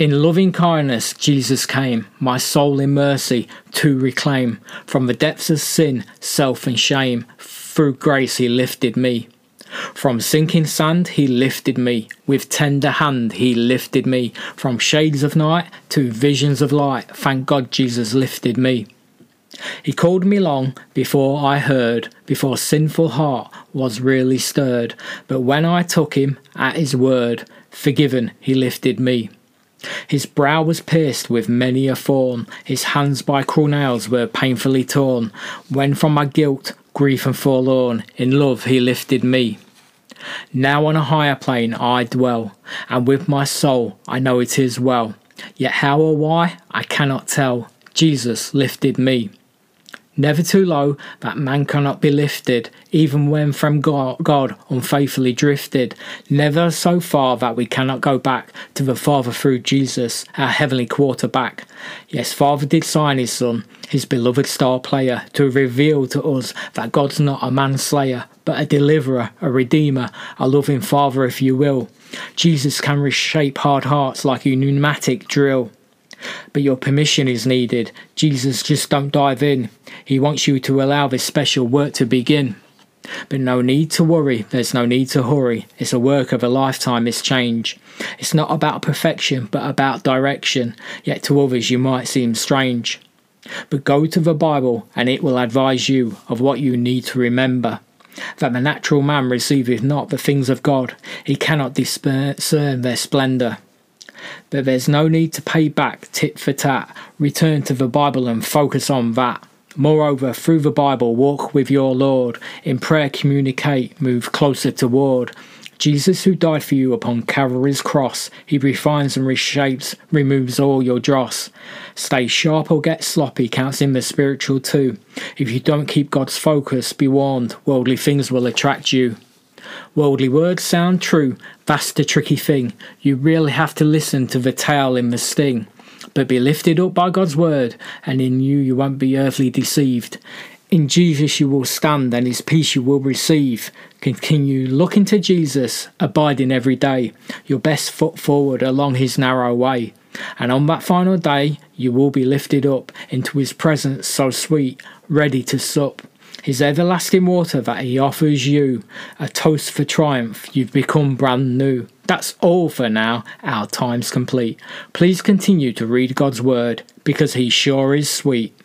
In loving kindness, Jesus came, my soul in mercy to reclaim. From the depths of sin, self, and shame, through grace he lifted me. From sinking sand, he lifted me. With tender hand, he lifted me. From shades of night to visions of light, thank God Jesus lifted me. He called me long before I heard, before sinful heart was really stirred. But when I took him at his word, forgiven, he lifted me. His brow was pierced with many a thorn, his hands by cruel nails were painfully torn. When from my guilt, grief, and forlorn, in love he lifted me. Now on a higher plane I dwell, and with my soul I know it is well. Yet how or why I cannot tell. Jesus lifted me. Never too low that man cannot be lifted, even when from God unfaithfully drifted. Never so far that we cannot go back to the Father through Jesus, our heavenly quarterback. Yes, Father did sign his Son, his beloved star player, to reveal to us that God's not a manslayer, but a deliverer, a redeemer, a loving Father, if you will. Jesus can reshape hard hearts like a pneumatic drill but your permission is needed. Jesus, just don't dive in. He wants you to allow this special work to begin. But no need to worry, there's no need to hurry. It's a work of a lifetime, this change. It's not about perfection, but about direction, yet to others you might seem strange. But go to the Bible, and it will advise you of what you need to remember. That the natural man receiveth not the things of God, he cannot discern their splendour. But there's no need to pay back tit for tat. Return to the Bible and focus on that. Moreover, through the Bible, walk with your Lord. In prayer, communicate, move closer toward. Jesus, who died for you upon Calvary's cross, he refines and reshapes, removes all your dross. Stay sharp or get sloppy counts in the spiritual too. If you don't keep God's focus, be warned, worldly things will attract you. Worldly words sound true, that's the tricky thing. You really have to listen to the tale in the sting. But be lifted up by God's word, and in you you won't be earthly deceived. In Jesus you will stand, and his peace you will receive. Continue looking to Jesus, abiding every day, your best foot forward along his narrow way. And on that final day you will be lifted up into his presence so sweet, ready to sup his everlasting water that he offers you, a toast for triumph, you've become brand new. That's all for now, our time's complete. Please continue to read God's word because he sure is sweet.